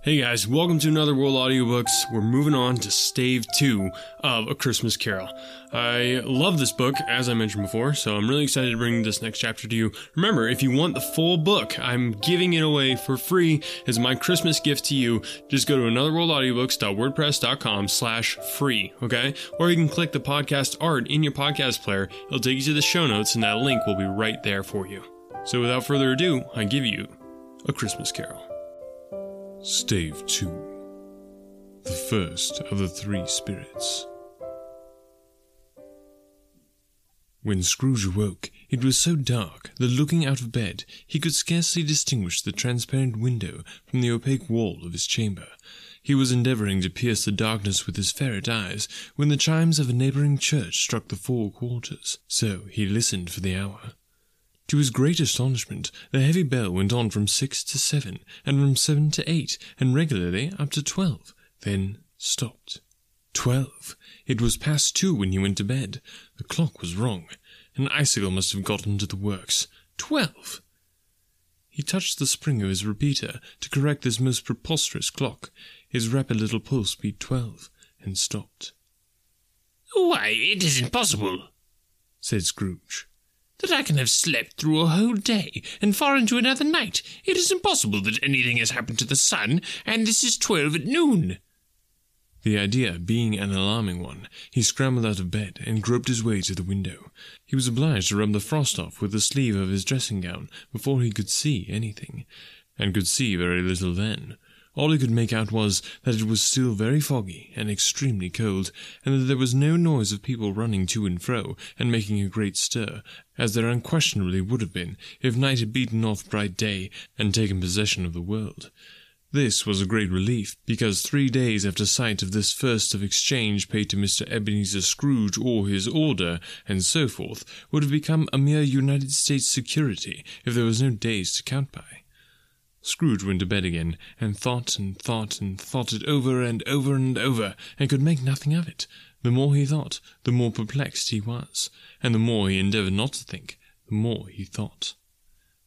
Hey guys, welcome to another World Audiobooks. We're moving on to Stave 2 of A Christmas Carol. I love this book, as I mentioned before, so I'm really excited to bring this next chapter to you. Remember, if you want the full book, I'm giving it away for free as my Christmas gift to you. Just go to anotherworldaudiobooks.wordpress.com slash free, okay? Or you can click the podcast art in your podcast player. It'll take you to the show notes, and that link will be right there for you. So without further ado, I give you A Christmas Carol. Stave 2 The First of the Three Spirits. When Scrooge awoke, it was so dark that looking out of bed, he could scarcely distinguish the transparent window from the opaque wall of his chamber. He was endeavoring to pierce the darkness with his ferret eyes when the chimes of a neighboring church struck the four quarters, so he listened for the hour. To his great astonishment, the heavy bell went on from six to seven, and from seven to eight, and regularly up to twelve, then stopped. Twelve! It was past two when he went to bed. The clock was wrong. An icicle must have got into the works. Twelve! He touched the spring of his repeater to correct this most preposterous clock. His rapid little pulse beat twelve, and stopped. Why, it is impossible, said Scrooge that I can have slept through a whole day and far into another night. It is impossible that anything has happened to the sun, and this is twelve at noon. The idea being an alarming one, he scrambled out of bed and groped his way to the window. He was obliged to rub the frost off with the sleeve of his dressing gown before he could see anything, and could see very little then. All he could make out was that it was still very foggy and extremely cold, and that there was no noise of people running to and fro and making a great stir, as there unquestionably would have been if night had beaten off bright day and taken possession of the world. This was a great relief, because three days after sight of this first of exchange paid to Mr. Ebenezer Scrooge or his order, and so forth, would have become a mere United States security if there was no days to count by. Scrooge went to bed again, and thought and thought and thought it over and over and over, and could make nothing of it. The more he thought, the more perplexed he was, and the more he endeavoured not to think, the more he thought.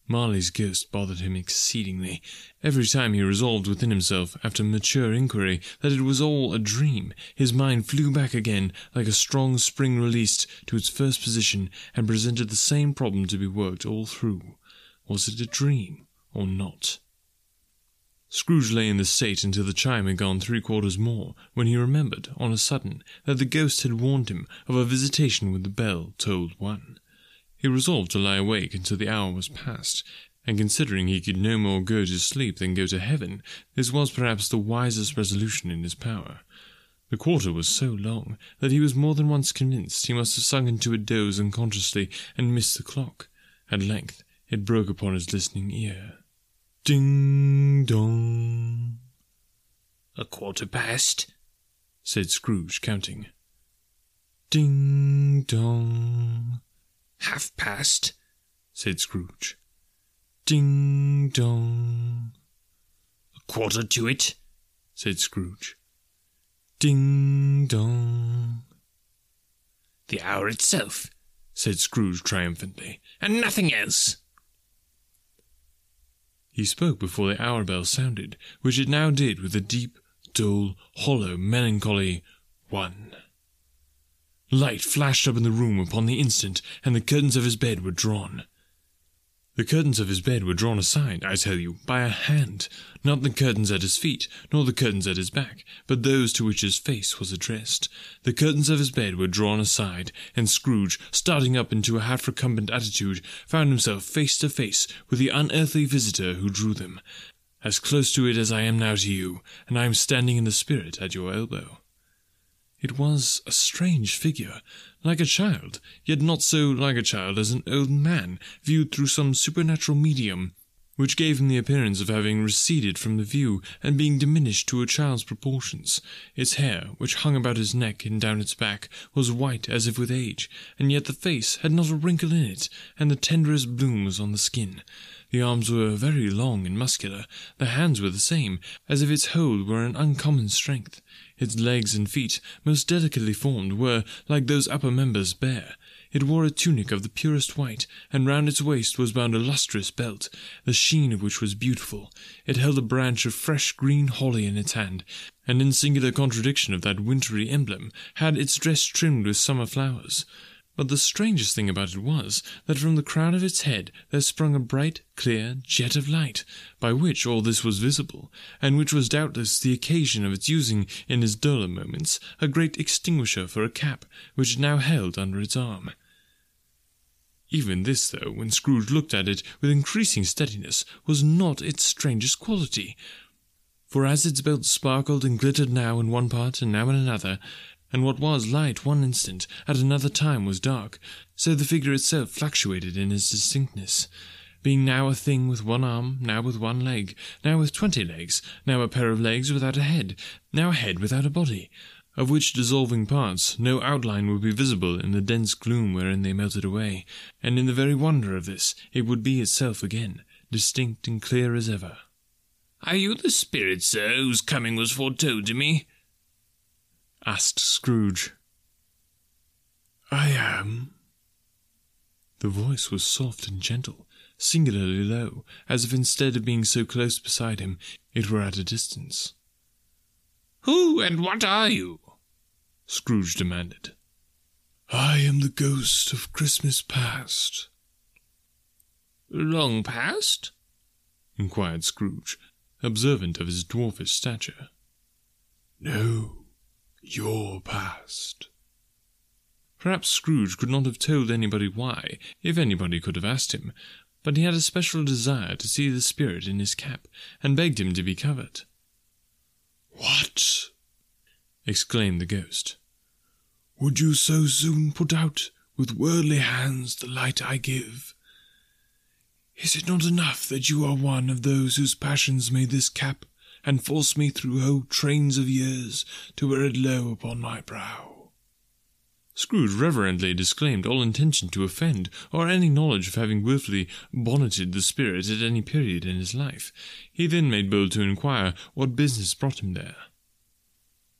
Marley's ghost bothered him exceedingly. Every time he resolved within himself, after mature inquiry, that it was all a dream, his mind flew back again, like a strong spring released, to its first position, and presented the same problem to be worked all through. Was it a dream or not? Scrooge lay in this state until the chime had gone three quarters more, when he remembered, on a sudden, that the ghost had warned him of a visitation when the bell tolled one. He resolved to lie awake until the hour was past, and considering he could no more go to sleep than go to heaven, this was perhaps the wisest resolution in his power. The quarter was so long that he was more than once convinced he must have sunk into a doze unconsciously and missed the clock. At length it broke upon his listening ear. Ding dong. A quarter past, said Scrooge, counting. Ding dong. Half past, said Scrooge. Ding dong. A quarter to it, said Scrooge. Ding dong. The hour itself, said Scrooge triumphantly, and nothing else. He spoke before the hour bell sounded, which it now did with a deep, dull, hollow, melancholy one. Light flashed up in the room upon the instant, and the curtains of his bed were drawn. The curtains of his bed were drawn aside, I tell you, by a hand, not the curtains at his feet, nor the curtains at his back, but those to which his face was addressed. The curtains of his bed were drawn aside, and Scrooge, starting up into a half recumbent attitude, found himself face to face with the unearthly visitor who drew them, as close to it as I am now to you, and I am standing in the spirit at your elbow. It was a strange figure, like a child, yet not so like a child as an old man, viewed through some supernatural medium, which gave him the appearance of having receded from the view and being diminished to a child's proportions. Its hair, which hung about his neck and down its back, was white as if with age, and yet the face had not a wrinkle in it, and the tenderest bloom was on the skin. The arms were very long and muscular, the hands were the same, as if its hold were an uncommon strength. Its legs and feet, most delicately formed, were, like those upper members, bare. It wore a tunic of the purest white, and round its waist was bound a lustrous belt, the sheen of which was beautiful. It held a branch of fresh green holly in its hand, and in singular contradiction of that wintry emblem, had its dress trimmed with summer flowers. But the strangest thing about it was, that from the crown of its head there sprung a bright, clear jet of light, by which all this was visible, and which was doubtless the occasion of its using, in its duller moments, a great extinguisher for a cap, which it now held under its arm. Even this, though, when Scrooge looked at it with increasing steadiness, was not its strangest quality. For as its belt sparkled and glittered now in one part and now in another, and what was light one instant, at another time was dark, so the figure itself fluctuated in its distinctness, being now a thing with one arm, now with one leg, now with twenty legs, now a pair of legs without a head, now a head without a body, of which dissolving parts no outline would be visible in the dense gloom wherein they melted away, and in the very wonder of this it would be itself again, distinct and clear as ever. Are you the spirit, sir, whose coming was foretold to me? Asked Scrooge. I am. The voice was soft and gentle, singularly low, as if instead of being so close beside him, it were at a distance. Who and what are you? Scrooge demanded. I am the ghost of Christmas past. Long past? inquired Scrooge, observant of his dwarfish stature. No, your past. Perhaps Scrooge could not have told anybody why, if anybody could have asked him, but he had a special desire to see the spirit in his cap, and begged him to be covered. What? exclaimed the ghost. Would you so soon put out with worldly hands the light I give? Is it not enough that you are one of those whose passions made this cap and forced me through whole trains of years to wear it low upon my brow? Scrooge reverently disclaimed all intention to offend, or any knowledge of having wilfully bonneted the spirit at any period in his life. He then made bold to inquire what business brought him there.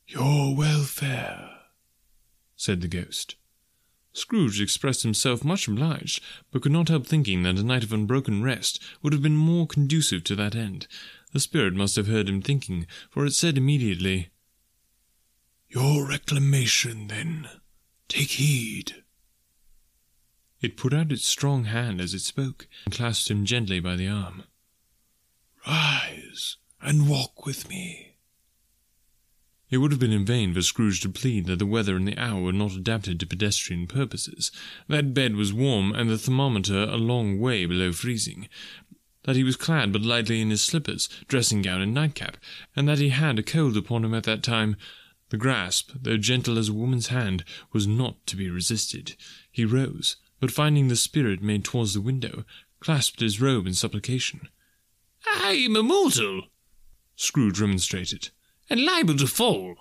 Your welfare, said the ghost. Scrooge expressed himself much obliged, but could not help thinking that a night of unbroken rest would have been more conducive to that end. The spirit must have heard him thinking, for it said immediately, Your reclamation, then. Take heed. It put out its strong hand as it spoke, and clasped him gently by the arm. Rise and walk with me. It would have been in vain for Scrooge to plead that the weather and the hour were not adapted to pedestrian purposes, that bed was warm and the thermometer a long way below freezing, that he was clad but lightly in his slippers, dressing gown, and nightcap, and that he had a cold upon him at that time. The grasp, though gentle as a woman's hand, was not to be resisted. He rose, but finding the spirit made towards the window, clasped his robe in supplication. I am immortal, Scrooge remonstrated and liable to fall.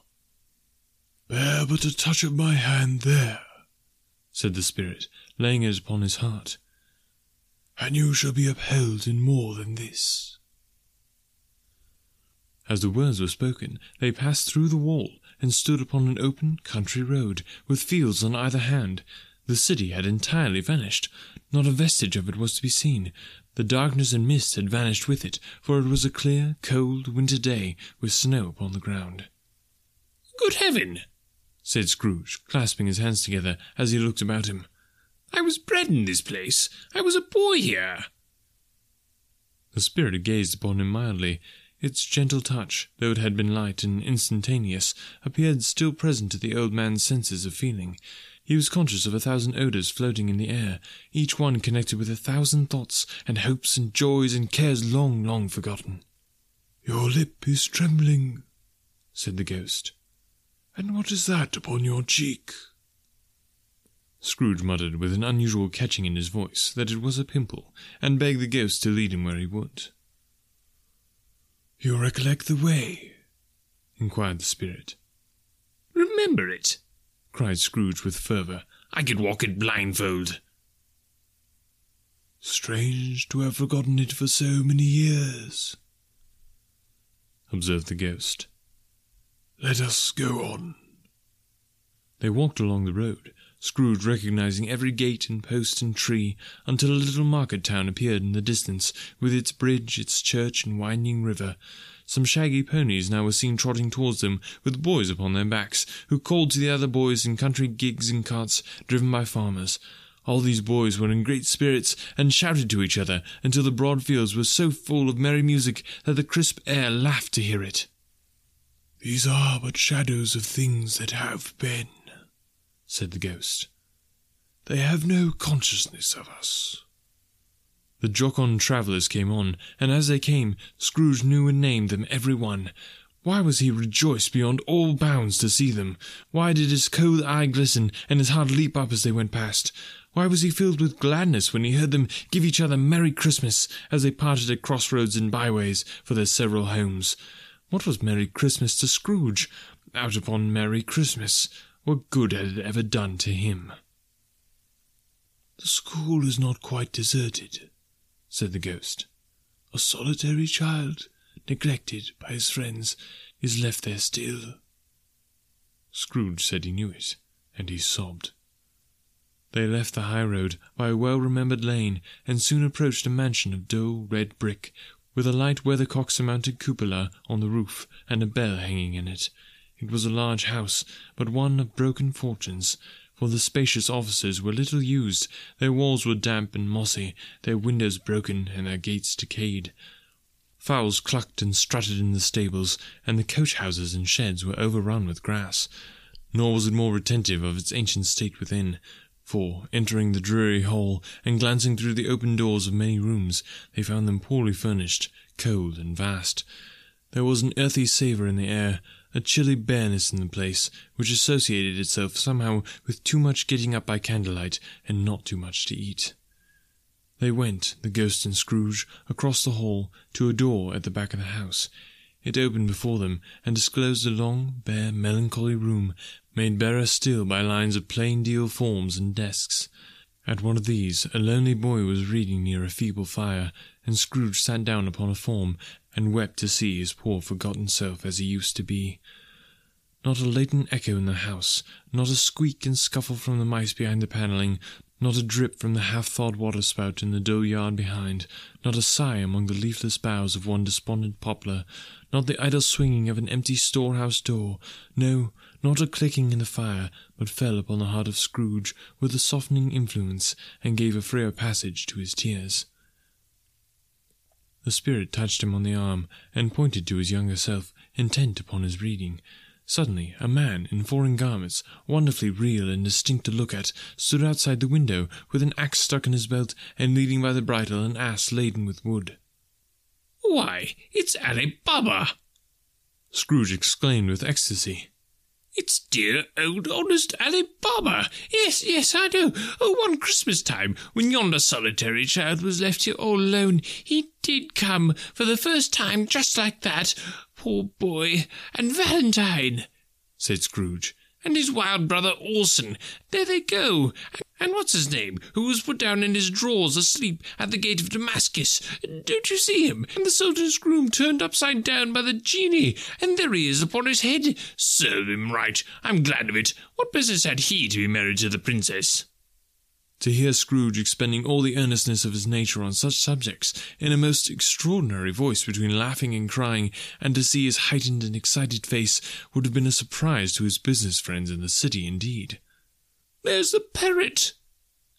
Bear but a touch of my hand there, said the spirit, laying it upon his heart, and you shall be upheld in more than this. As the words were spoken, they passed through the wall and stood upon an open country road, with fields on either hand. The city had entirely vanished. Not a vestige of it was to be seen. The darkness and mist had vanished with it, for it was a clear, cold winter day, with snow upon the ground. Good heaven! said Scrooge, clasping his hands together as he looked about him. I was bred in this place. I was a boy here. The spirit gazed upon him mildly. Its gentle touch, though it had been light and instantaneous, appeared still present to the old man's senses of feeling. He was conscious of a thousand odours floating in the air, each one connected with a thousand thoughts and hopes and joys and cares long, long forgotten. Your lip is trembling, said the ghost. And what is that upon your cheek? Scrooge muttered with an unusual catching in his voice that it was a pimple, and begged the ghost to lead him where he would. You recollect the way? inquired the spirit. Remember it, cried Scrooge with fervour. I could walk it blindfold. Strange to have forgotten it for so many years, observed the ghost. Let us go on. They walked along the road, Scrooge recognizing every gate and post and tree, until a little market town appeared in the distance, with its bridge, its church, and winding river. Some shaggy ponies now were seen trotting towards them, with boys upon their backs, who called to the other boys in country gigs and carts driven by farmers. All these boys were in great spirits, and shouted to each other, until the broad fields were so full of merry music that the crisp air laughed to hear it. These are but shadows of things that have been, said the ghost. They have no consciousness of us. The jocund travellers came on, and as they came, Scrooge knew and named them every one. Why was he rejoiced beyond all bounds to see them? Why did his cold eye glisten and his heart leap up as they went past? Why was he filled with gladness when he heard them give each other Merry Christmas as they parted at crossroads and byways for their several homes? What was Merry Christmas to Scrooge? Out upon Merry Christmas. What good had it ever done to him? The school is not quite deserted, said the ghost. A solitary child, neglected by his friends, is left there still. Scrooge said he knew it, and he sobbed. They left the high road by a well remembered lane, and soon approached a mansion of dull red brick, with a light weathercock surmounted cupola on the roof, and a bell hanging in it. It was a large house, but one of broken fortunes, for the spacious offices were little used, their walls were damp and mossy, their windows broken, and their gates decayed. Fowls clucked and strutted in the stables, and the coach houses and sheds were overrun with grass. Nor was it more retentive of its ancient state within, for, entering the dreary hall, and glancing through the open doors of many rooms, they found them poorly furnished, cold, and vast. There was an earthy savour in the air, a chilly bareness in the place, which associated itself somehow with too much getting up by candlelight and not too much to eat. They went, the ghost and Scrooge, across the hall to a door at the back of the house. It opened before them and disclosed a long, bare, melancholy room, made barer still by lines of plain deal forms and desks. At one of these, a lonely boy was reading near a feeble fire, and Scrooge sat down upon a form and wept to see his poor forgotten self as he used to be. Not a latent echo in the house, not a squeak and scuffle from the mice behind the panelling, not a drip from the half-thawed water-spout in the dull yard behind, not a sigh among the leafless boughs of one despondent poplar, not the idle swinging of an empty storehouse door, no, not a clicking in the fire, but fell upon the heart of Scrooge with a softening influence, and gave a freer passage to his tears. The spirit touched him on the arm, and pointed to his younger self, intent upon his reading. Suddenly, a man in foreign garments, wonderfully real and distinct to look at, stood outside the window, with an axe stuck in his belt, and leading by the bridle an ass laden with wood. Why, it's Ali Baba! Scrooge exclaimed with ecstasy. It's dear old honest Ali Baba. Yes, yes, I know. Oh, one Christmas time, when yonder solitary child was left here all alone, he did come for the first time just like that. Poor boy. And Valentine, said Scrooge, and his wild brother Orson. There they go. And what's his name, who was put down in his drawers asleep at the gate of Damascus? Don't you see him? And the Sultan's groom turned upside down by the genie, and there he is upon his head. Serve him right. I'm glad of it. What business had he to be married to the princess? To hear Scrooge expending all the earnestness of his nature on such subjects, in a most extraordinary voice between laughing and crying, and to see his heightened and excited face, would have been a surprise to his business friends in the city indeed. There's the parrot,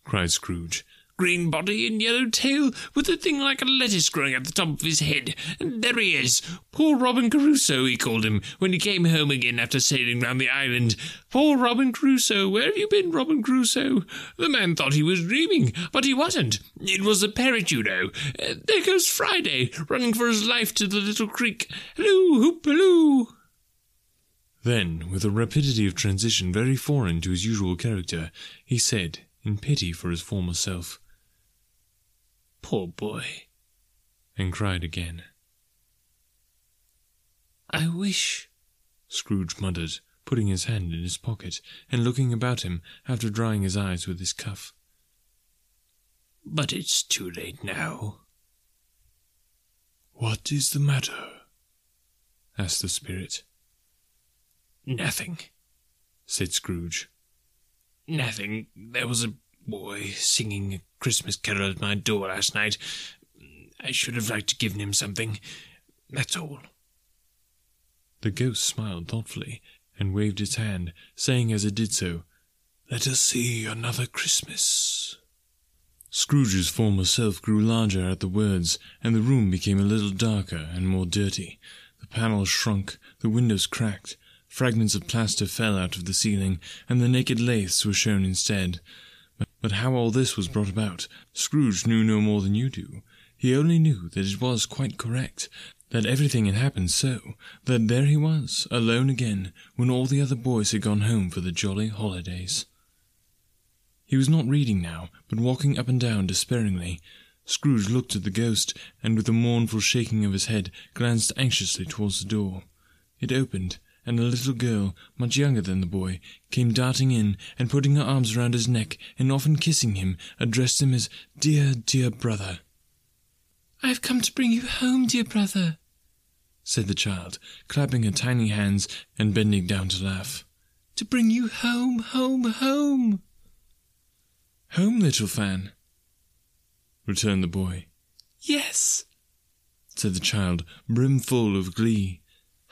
cried Scrooge. Green body and yellow tail, with a thing like a lettuce growing at the top of his head. And there he is. Poor Robin Crusoe, he called him, when he came home again after sailing round the island. Poor Robin Crusoe, where have you been, Robin Crusoe? The man thought he was dreaming, but he wasn't. It was the parrot, you know. Uh, there goes Friday, running for his life to the little creek. Halloo, hoop, halloo! Then, with a rapidity of transition very foreign to his usual character, he said, in pity for his former self, Poor boy. and cried again. I wish. Scrooge muttered, putting his hand in his pocket, and looking about him after drying his eyes with his cuff. But it's too late now. What is the matter? asked the spirit. Nothing. said Scrooge. Nothing. There was a boy singing a Christmas carol at my door last night. I should have liked to given him something. That's all. The ghost smiled thoughtfully and waved its hand, saying as it did so, Let us see another Christmas. Scrooge's former self grew larger at the words, and the room became a little darker and more dirty. The panels shrunk, the windows cracked, fragments of plaster fell out of the ceiling, and the naked laths were shown instead. But, how all this was brought about, Scrooge knew no more than you do. He only knew that it was quite correct, that everything had happened so, that there he was, alone again, when all the other boys had gone home for the jolly holidays. He was not reading now, but walking up and down despairingly. Scrooge looked at the ghost, and with a mournful shaking of his head, glanced anxiously towards the door. It opened, and a little girl, much younger than the boy, came darting in, and putting her arms round his neck, and often kissing him, addressed him as dear, dear brother. I have come to bring you home, dear brother, said the child, clapping her tiny hands and bending down to laugh. To bring you home, home, home. Home, little Fan, returned the boy. Yes, said the child, brimful of glee.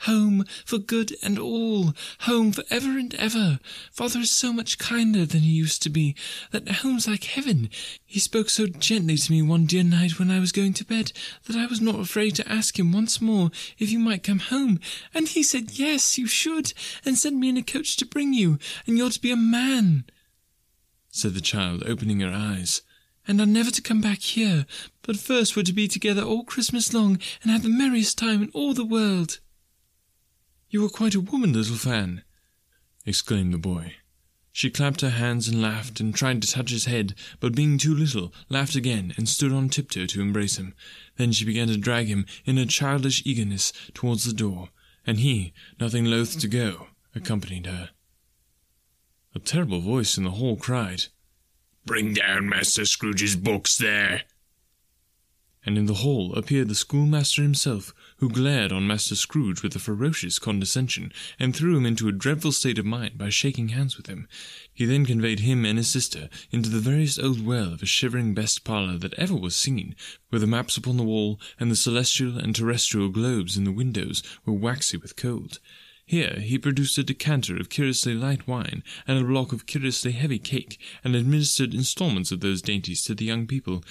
Home for good and all, home for ever and ever. Father is so much kinder than he used to be, that home's like heaven. He spoke so gently to me one dear night when I was going to bed, that I was not afraid to ask him once more if you might come home, and he said yes, you should, and sent me in a coach to bring you, and you're to be a man, said the child, opening her eyes. And are never to come back here, but first we're to be together all Christmas long, and have the merriest time in all the world. You are quite a woman, little Fan, exclaimed the boy. She clapped her hands and laughed, and tried to touch his head, but being too little, laughed again, and stood on tiptoe to embrace him. Then she began to drag him, in her childish eagerness, towards the door, and he, nothing loath to go, accompanied her. A terrible voice in the hall cried, Bring down Master Scrooge's books there. And in the hall appeared the schoolmaster himself, who glared on Master Scrooge with a ferocious condescension, and threw him into a dreadful state of mind by shaking hands with him. He then conveyed him and his sister into the veriest old well of a shivering best parlour that ever was seen, where the maps upon the wall and the celestial and terrestrial globes in the windows were waxy with cold. Here he produced a decanter of curiously light wine and a block of curiously heavy cake, and administered instalments of those dainties to the young people,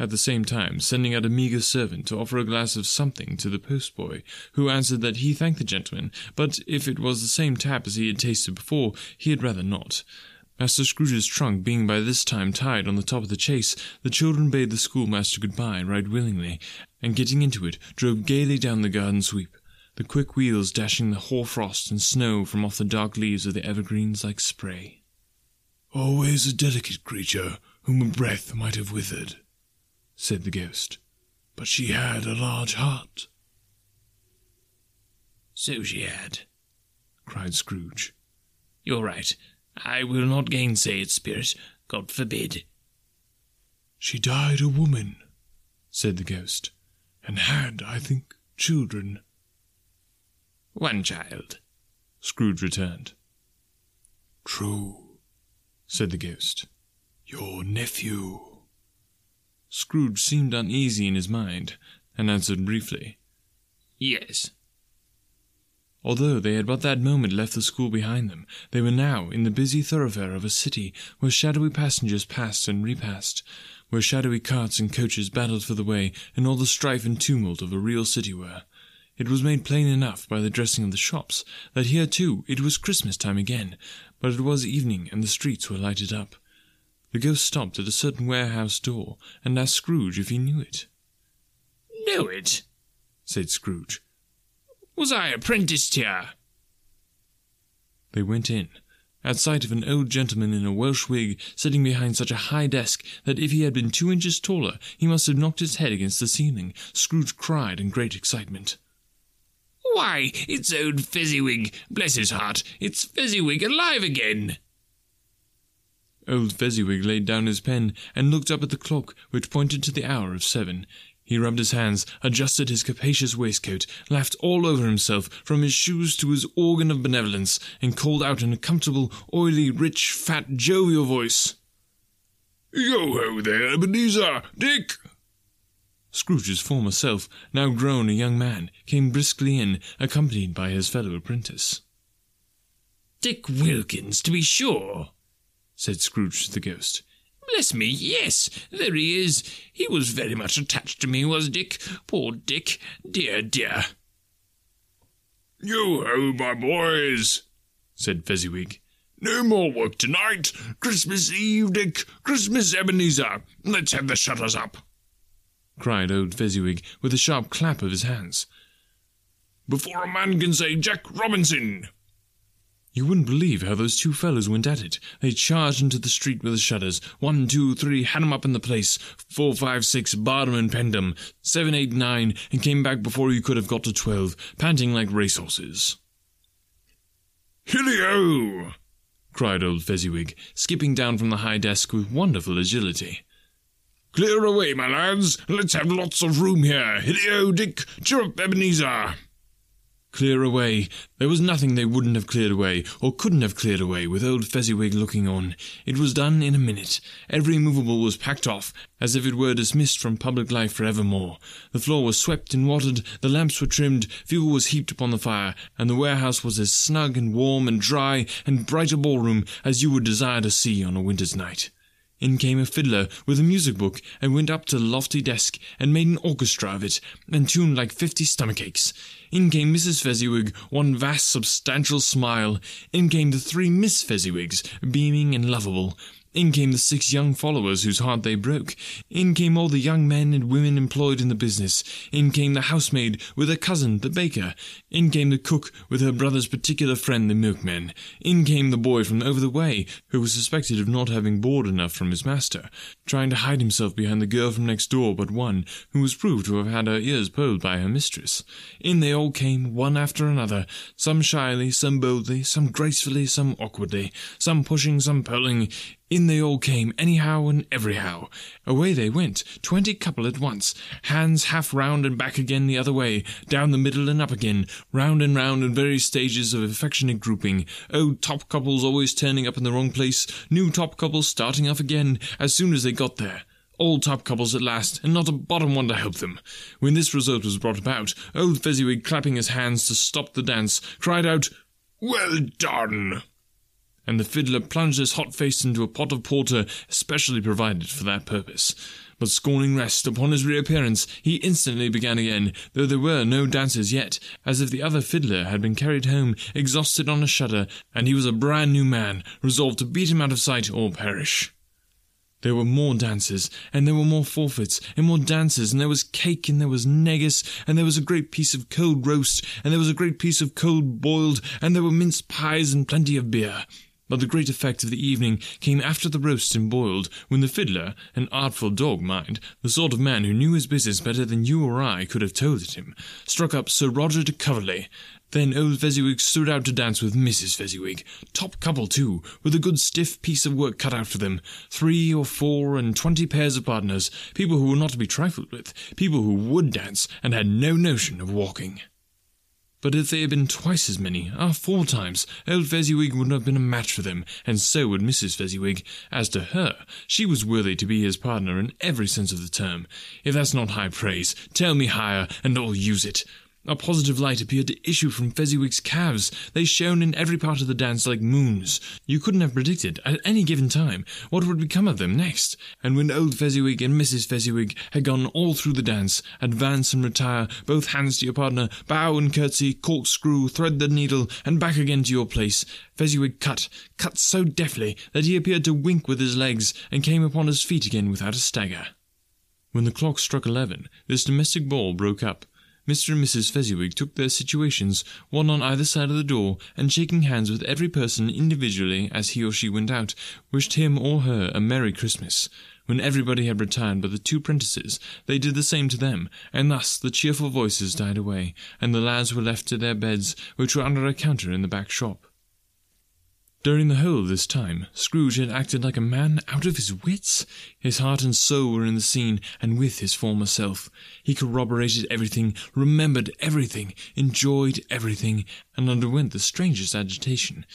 at the same time sending out a meagre servant to offer a glass of something to the postboy, who answered that he thanked the gentleman, but if it was the same tap as he had tasted before, he had rather not. Master Scrooge's trunk being by this time tied on the top of the chaise, the children bade the schoolmaster good-bye right willingly, and getting into it, drove gaily down the garden sweep, the quick wheels dashing the hoar-frost and snow from off the dark leaves of the evergreens like spray. Always a delicate creature whom a breath might have withered, said the ghost, but she had a large heart. So she had, cried Scrooge. You're right. I will not gainsay it, spirit. God forbid. She died a woman, said the ghost, and had, I think, children. One child, Scrooge returned. True, said the ghost. Your nephew. Scrooge seemed uneasy in his mind, and answered briefly, Yes. Although they had but that moment left the school behind them, they were now in the busy thoroughfare of a city, where shadowy passengers passed and repassed, where shadowy carts and coaches battled for the way, and all the strife and tumult of a real city were. It was made plain enough by the dressing of the shops, that here too it was Christmas time again, but it was evening, and the streets were lighted up. The ghost stopped at a certain warehouse door, and asked Scrooge if he knew it. Knew it? said Scrooge. Was I apprenticed here? They went in. At sight of an old gentleman in a Welsh wig sitting behind such a high desk that if he had been two inches taller he must have knocked his head against the ceiling, Scrooge cried in great excitement. Why, it's old Fezziwig! Bless his heart, it's Fezziwig alive again! Old Fezziwig laid down his pen and looked up at the clock, which pointed to the hour of seven. He rubbed his hands, adjusted his capacious waistcoat, laughed all over himself, from his shoes to his organ of benevolence, and called out in a comfortable, oily, rich, fat, jovial voice, Yo ho there, Ebenezer! Dick! Scrooge's former self, now grown a young man, came briskly in, accompanied by his fellow apprentice. Dick Wilkins, to be sure, said Scrooge to the ghost. Bless me, yes, there he is. He was very much attached to me, was Dick. Poor Dick. Dear, dear. Yo ho, my boys, said Fezziwig. No more work tonight. Christmas Eve, Dick. Christmas Ebenezer. Let's have the shutters up. cried old Fezziwig with a sharp clap of his hands. Before a man can say Jack Robinson. You wouldn't believe how those two fellows went at it. They charged into the street with the shutters. One, two, three, had 'em up in the place. Four, five, six, barred 'em and penned 'em. Seven, eight, nine, and came back before you could have got to twelve, panting like racehorses. Hilly-o! cried old Fezziwig, skipping down from the high desk with wonderful agility. Clear away, my lads. Let's have lots of room here. Hilly-o, Dick. Cheer up, Ebenezer. Clear away. There was nothing they wouldn't have cleared away, or couldn't have cleared away, with old Fezziwig looking on. It was done in a minute. Every movable was packed off, as if it were dismissed from public life for evermore. The floor was swept and watered, the lamps were trimmed, fuel was heaped upon the fire, and the warehouse was as snug and warm and dry and bright a ballroom as you would desire to see on a winter's night. In came a fiddler with a music book and went up to the lofty desk and made an orchestra of it and tuned like fifty stomach aches. In came Mrs. Fezziwig, one vast substantial smile. In came the three Miss Fezziwigs, beaming and lovable. In came the six young followers whose heart they broke. In came all the young men and women employed in the business. In came the housemaid with her cousin, the baker. In came the cook with her brother's particular friend, the milkman. In came the boy from over the way, who was suspected of not having board enough from his master, trying to hide himself behind the girl from next door but one, who was proved to have had her ears pulled by her mistress. In they all came, one after another, some shyly, some boldly, some gracefully, some awkwardly, some pushing, some pulling. In they all came, anyhow and everyhow. Away they went, twenty couple at once, hands half round and back again the other way, down the middle and up again, round and round in various stages of affectionate grouping, old top couples always turning up in the wrong place, new top couples starting off again as soon as they got there. All top couples at last, and not a bottom one to help them. When this result was brought about, old Fezziwig, clapping his hands to stop the dance, cried out, Well done! And the fiddler plunged his hot face into a pot of porter specially provided for that purpose. But scorning rest, upon his reappearance, he instantly began again, though there were no dancers yet, as if the other fiddler had been carried home, exhausted on a shutter, and he was a brand new man, resolved to beat him out of sight or perish. There were more dancers, and there were more forfeits, and more dances, and there was cake, and there was negus, and there was a great piece of cold roast, and there was a great piece of cold boiled, and there were mince pies and plenty of beer. But the great effect of the evening came after the roast and boiled, when the fiddler, an artful dog, mind, the sort of man who knew his business better than you or I could have told it him, struck up Sir Roger de Coverley. Then old Fezziwig stood out to dance with Mrs. Fezziwig, top couple too, with a good stiff piece of work cut out for them, three or four and twenty pairs of partners, people who were not to be trifled with, people who would dance and had no notion of walking. But if they had been twice as many, ah, four times, old Fezziwig wouldn't have been a match for them, and so would Mrs. Fezziwig. As to her, she was worthy to be his partner in every sense of the term. If that's not high praise, tell me higher, and I'll use it. A positive light appeared to issue from Fezziwig's calves. They shone in every part of the dance like moons. You couldn't have predicted, at any given time, what would become of them next. And when old Fezziwig and Mrs. Fezziwig had gone all through the dance, advance and retire, both hands to your partner, bow and curtsy, corkscrew, thread the needle, and back again to your place, Fezziwig cut, cut so deftly that he appeared to wink with his legs, and came upon his feet again without a stagger. When the clock struck eleven, this domestic ball broke up. Mr. and Mrs. Fezziwig took their situations, one on either side of the door, and shaking hands with every person individually as he or she went out, wished him or her a Merry Christmas. When everybody had retired but the two prentices, they did the same to them, and thus the cheerful voices died away, and the lads were left to their beds, which were under a counter in the back shop. During the whole of this time, Scrooge had acted like a man out of his wits. His heart and soul were in the scene, and with his former self. He corroborated everything, remembered everything, enjoyed everything, and underwent the strangest agitation.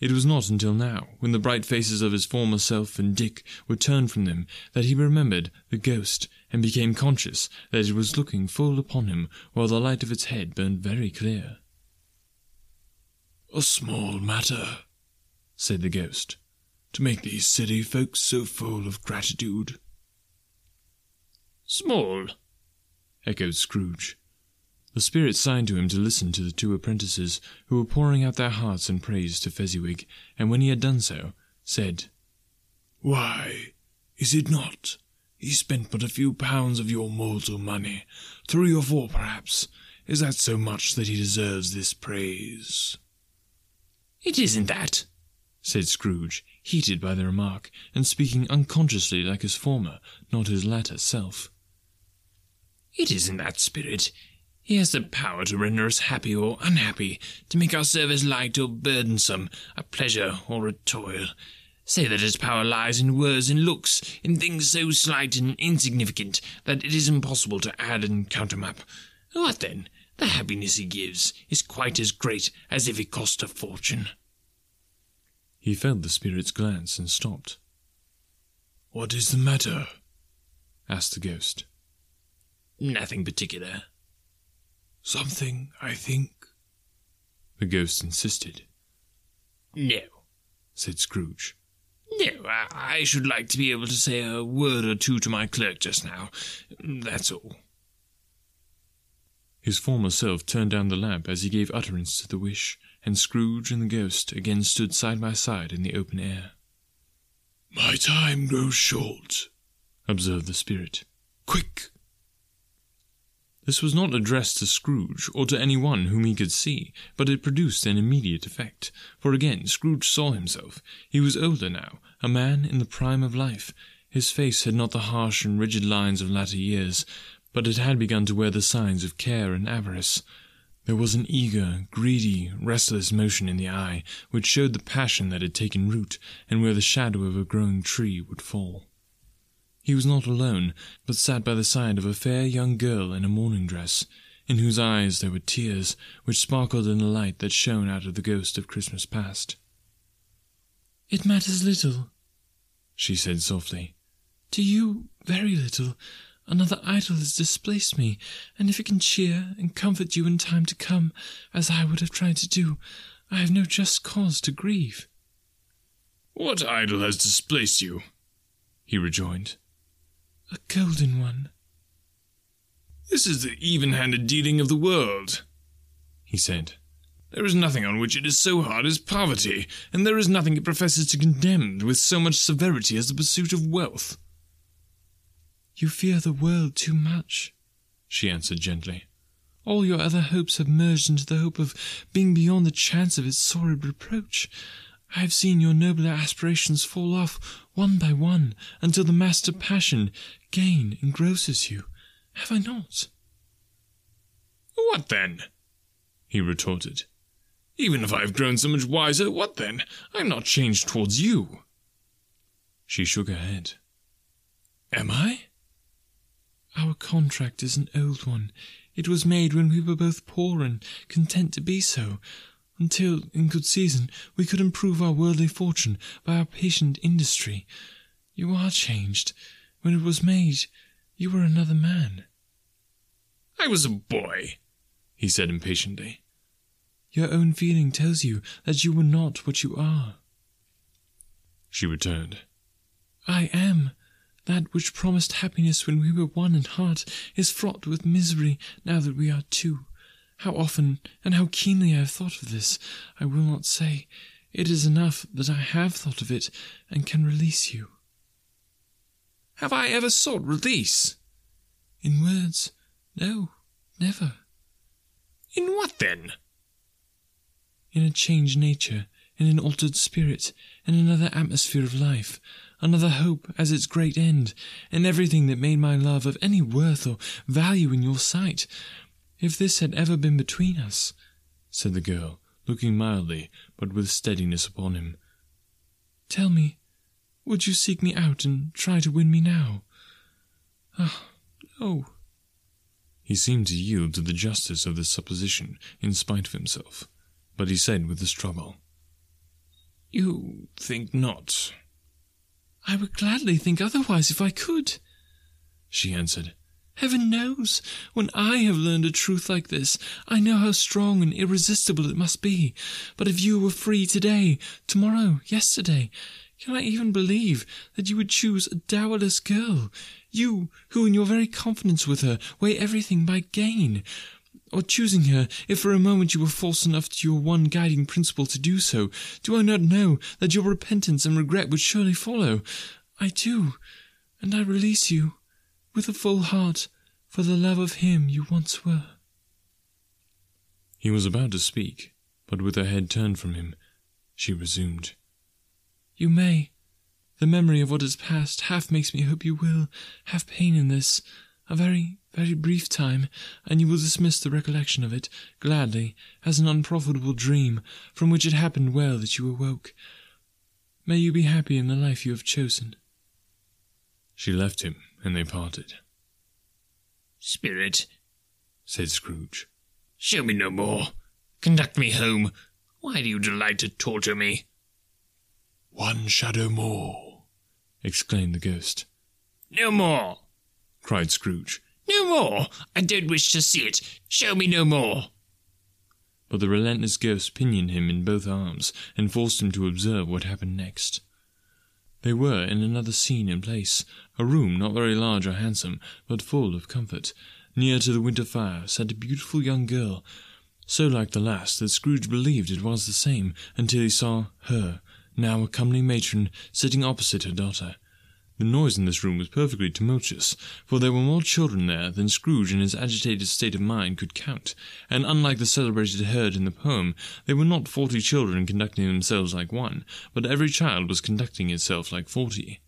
It was not until now, when the bright faces of his former self and Dick were turned from them, that he remembered the ghost, and became conscious that it was looking full upon him, while the light of its head burned very clear. A small matter, said the ghost, to make these city folks so full of gratitude. Small, echoed Scrooge. The spirit signed to him to listen to the two apprentices, who were pouring out their hearts in praise to Fezziwig, and when he had done so, said, Why, is it not? He spent but a few pounds of your mortal money, three or four perhaps. Is that so much that he deserves this praise? It isn't that, said Scrooge, heated by the remark, and speaking unconsciously like his former, not his latter self. It isn't that, Spirit. He has the power to render us happy or unhappy, to make our service light or burdensome, a pleasure or a toil. Say that his power lies in words and looks, in things so slight and insignificant that it is impossible to add and countermap. What then? The happiness he gives is quite as great as if it cost a fortune. He felt the spirit's glance and stopped. What is the matter? asked the ghost. Nothing particular. Something, I think. The ghost insisted. No, said Scrooge. No, I, I should like to be able to say a word or two to my clerk just now. That's all. His former self turned down the lamp as he gave utterance to the wish, and Scrooge and the ghost again stood side by side in the open air. My time grows short, observed the spirit. Quick! This was not addressed to Scrooge or to any one whom he could see, but it produced an immediate effect. For again Scrooge saw himself. He was older now, a man in the prime of life. His face had not the harsh and rigid lines of latter years, but it had begun to wear the signs of care and avarice. There was an eager, greedy, restless motion in the eye, which showed the passion that had taken root, and where the shadow of a growing tree would fall. He was not alone, but sat by the side of a fair young girl in a morning dress, in whose eyes there were tears, which sparkled in the light that shone out of the ghost of Christmas past. It matters little, she said softly. To you, very little. Another idol has displaced me, and if it can cheer and comfort you in time to come, as I would have tried to do, I have no just cause to grieve. What idol has displaced you? he rejoined. A golden one. This is the even handed dealing of the world, he said. There is nothing on which it is so hard as poverty, and there is nothing it professes to condemn with so much severity as the pursuit of wealth. You fear the world too much, she answered gently. All your other hopes have merged into the hope of being beyond the chance of its sordid reproach. I have seen your nobler aspirations fall off one by one until the master passion, gain, engrosses you. Have I not? What then? he retorted. Even if I have grown so much wiser, what then? I am not changed towards you. She shook her head. Am I? Our contract is an old one. It was made when we were both poor and content to be so, until, in good season, we could improve our worldly fortune by our patient industry. You are changed. When it was made, you were another man. I was a boy, he said impatiently. Your own feeling tells you that you were not what you are. She returned. I am. That which promised happiness when we were one in heart is fraught with misery now that we are two. How often and how keenly I have thought of this, I will not say. It is enough that I have thought of it and can release you. Have I ever sought release? In words, no, never. In what then? In a changed nature, in an altered spirit, in another atmosphere of life, another hope as its great end, and everything that made my love of any worth or value in your sight. If this had ever been between us, said the girl, looking mildly but with steadiness upon him, tell me, would you seek me out and try to win me now? Ah, oh, no. He seemed to yield to the justice of this supposition in spite of himself, but he said with a struggle, You think not? I would gladly think otherwise if I could, she answered. Heaven knows, when I have learned a truth like this, I know how strong and irresistible it must be. But if you were free today, tomorrow, yesterday, can I even believe that you would choose a dowerless girl, you who in your very confidence with her weigh everything by gain? Or choosing her, if for a moment you were false enough to your one guiding principle to do so, do I not know that your repentance and regret would surely follow? I do, and I release you with a full heart for the love of him you once were. He was about to speak, but with her head turned from him, she resumed. You may. The memory of what has passed half makes me hope you will have pain in this, a very, very brief time, and you will dismiss the recollection of it, gladly, as an unprofitable dream, from which it happened well that you awoke. May you be happy in the life you have chosen. She left him, and they parted. Spirit, said Scrooge, show me no more. Conduct me home. Why do you delight to torture me? One shadow more, exclaimed the ghost. No more, cried Scrooge. No more. I don't wish to see it. Show me no more. But the relentless ghost pinioned him in both arms and forced him to observe what happened next. They were in another scene and place, a room not very large or handsome, but full of comfort. Near to the winter fire sat a beautiful young girl, so like the last that Scrooge believed it was the same until he saw her, now a comely matron, sitting opposite her daughter. The noise in this room was perfectly tumultuous, for there were more children there than Scrooge in his agitated state of mind could count, and unlike the celebrated herd in the poem, they were not forty children conducting themselves like one, but every child was conducting itself like forty.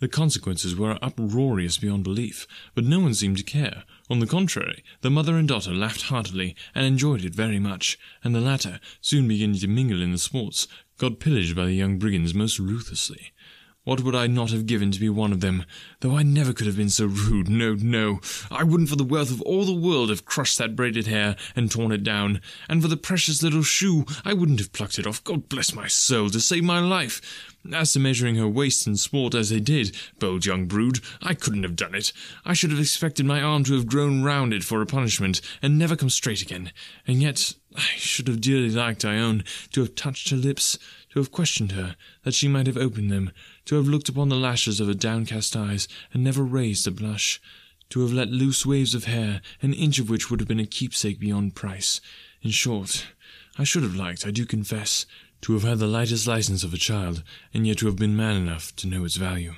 The consequences were uproarious beyond belief, but no one seemed to care. On the contrary, the mother and daughter laughed heartily, and enjoyed it very much, and the latter, soon beginning to mingle in the sports, got pillaged by the young brigands most ruthlessly. What would I not have given to be one of them? Though I never could have been so rude. No, no. I wouldn't for the wealth of all the world have crushed that braided hair and torn it down. And for the precious little shoe, I wouldn't have plucked it off. God bless my soul, to save my life. As to measuring her waist in sport as they did, bold young brood, I couldn't have done it. I should have expected my arm to have grown rounded for a punishment, and never come straight again. And yet I should have dearly liked, I own, to have touched her lips, to have questioned her, that she might have opened them, to have looked upon the lashes of her downcast eyes, and never raised a blush, to have let loose waves of hair, an inch of which would have been a keepsake beyond price. In short, I should have liked, I do confess, to have had the lightest license of a child, and yet to have been man enough to know its value.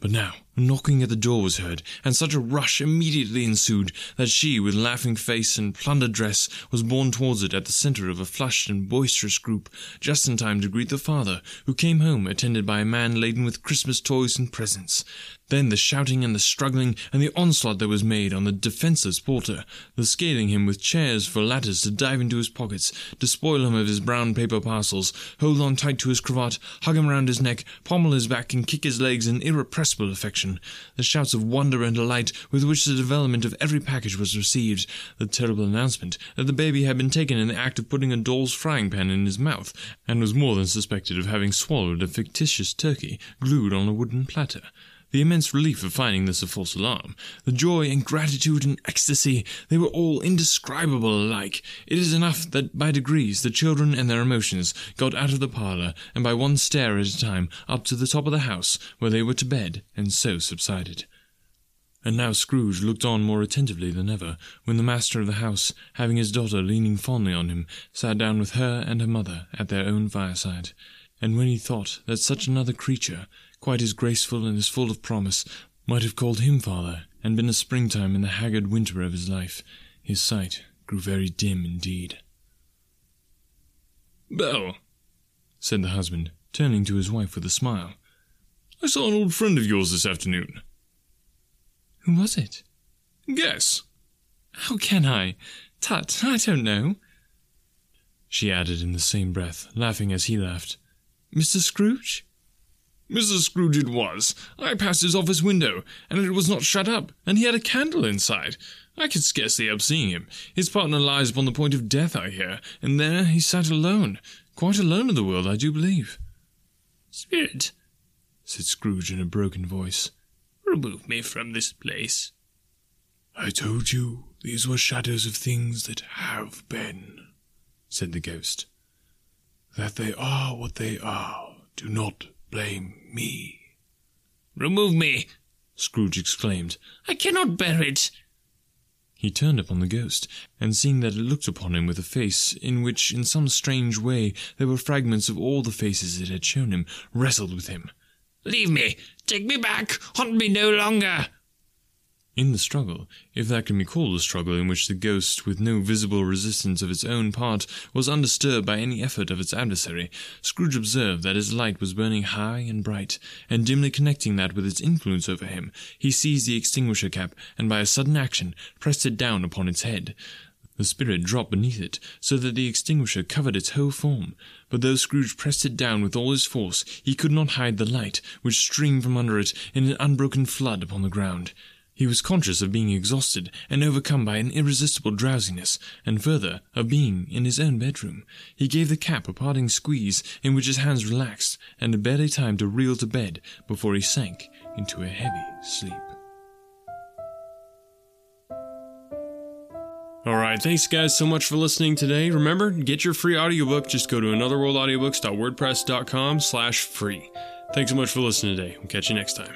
But now knocking at the door was heard, and such a rush immediately ensued that she, with laughing face and plundered dress, was borne towards it at the centre of a flushed and boisterous group, just in time to greet the father, who came home attended by a man laden with Christmas toys and presents. Then the shouting and the struggling, and the onslaught that was made on the defenceless porter, the scaling him with chairs for ladders to dive into his pockets, despoil him of his brown paper parcels, hold on tight to his cravat, hug him round his neck, pommel his back, and kick his legs in irrepressible affection, the shouts of wonder and delight with which the development of every package was received, the terrible announcement that the baby had been taken in the act of putting a doll's frying pan in his mouth, and was more than suspected of having swallowed a fictitious turkey glued on a wooden platter the immense relief of finding this a false alarm, the joy and gratitude and ecstasy, they were all indescribable alike. It is enough that by degrees the children and their emotions got out of the parlour, and by one stair at a time up to the top of the house, where they were to bed, and so subsided. And now Scrooge looked on more attentively than ever, when the master of the house, having his daughter leaning fondly on him, sat down with her and her mother at their own fireside. And when he thought that such another creature, quite as graceful and as full of promise, might have called him father, and been a springtime in the haggard winter of his life, his sight grew very dim indeed. Belle, said the husband, turning to his wife with a smile, I saw an old friend of yours this afternoon. Who was it? Guess. How can I? Tut, I don't know. She added in the same breath, laughing as he laughed. Mr. Scrooge? Mrs. Scrooge it was. I passed his office window, and it was not shut up, and he had a candle inside. I could scarcely help seeing him. His partner lies upon the point of death, I hear, and there he sat alone, quite alone in the world, I do believe. Spirit, said Scrooge in a broken voice, remove me from this place. I told you these were shadows of things that have been, said the ghost. That they are what they are, do not blame me. Remove me, Scrooge exclaimed. I cannot bear it. He turned upon the ghost, and seeing that it looked upon him with a face in which, in some strange way, there were fragments of all the faces it had shown him, wrestled with him. Leave me! Take me back! Haunt me no longer! In the struggle, if that can be called a struggle in which the ghost, with no visible resistance of its own part, was undisturbed by any effort of its adversary, Scrooge observed that his light was burning high and bright, and dimly connecting that with its influence over him, he seized the extinguisher cap, and by a sudden action pressed it down upon its head. The spirit dropped beneath it, so that the extinguisher covered its whole form. But though Scrooge pressed it down with all his force, he could not hide the light, which streamed from under it in an unbroken flood upon the ground. He was conscious of being exhausted and overcome by an irresistible drowsiness, and further, of being in his own bedroom. He gave the cap a parting squeeze, in which his hands relaxed, and had barely time to reel to bed before he sank into a heavy sleep. Alright, thanks guys so much for listening today. Remember, get your free audiobook. Just go to anotherworldaudiobooks.wordpress.com slash free. Thanks so much for listening today. We'll catch you next time.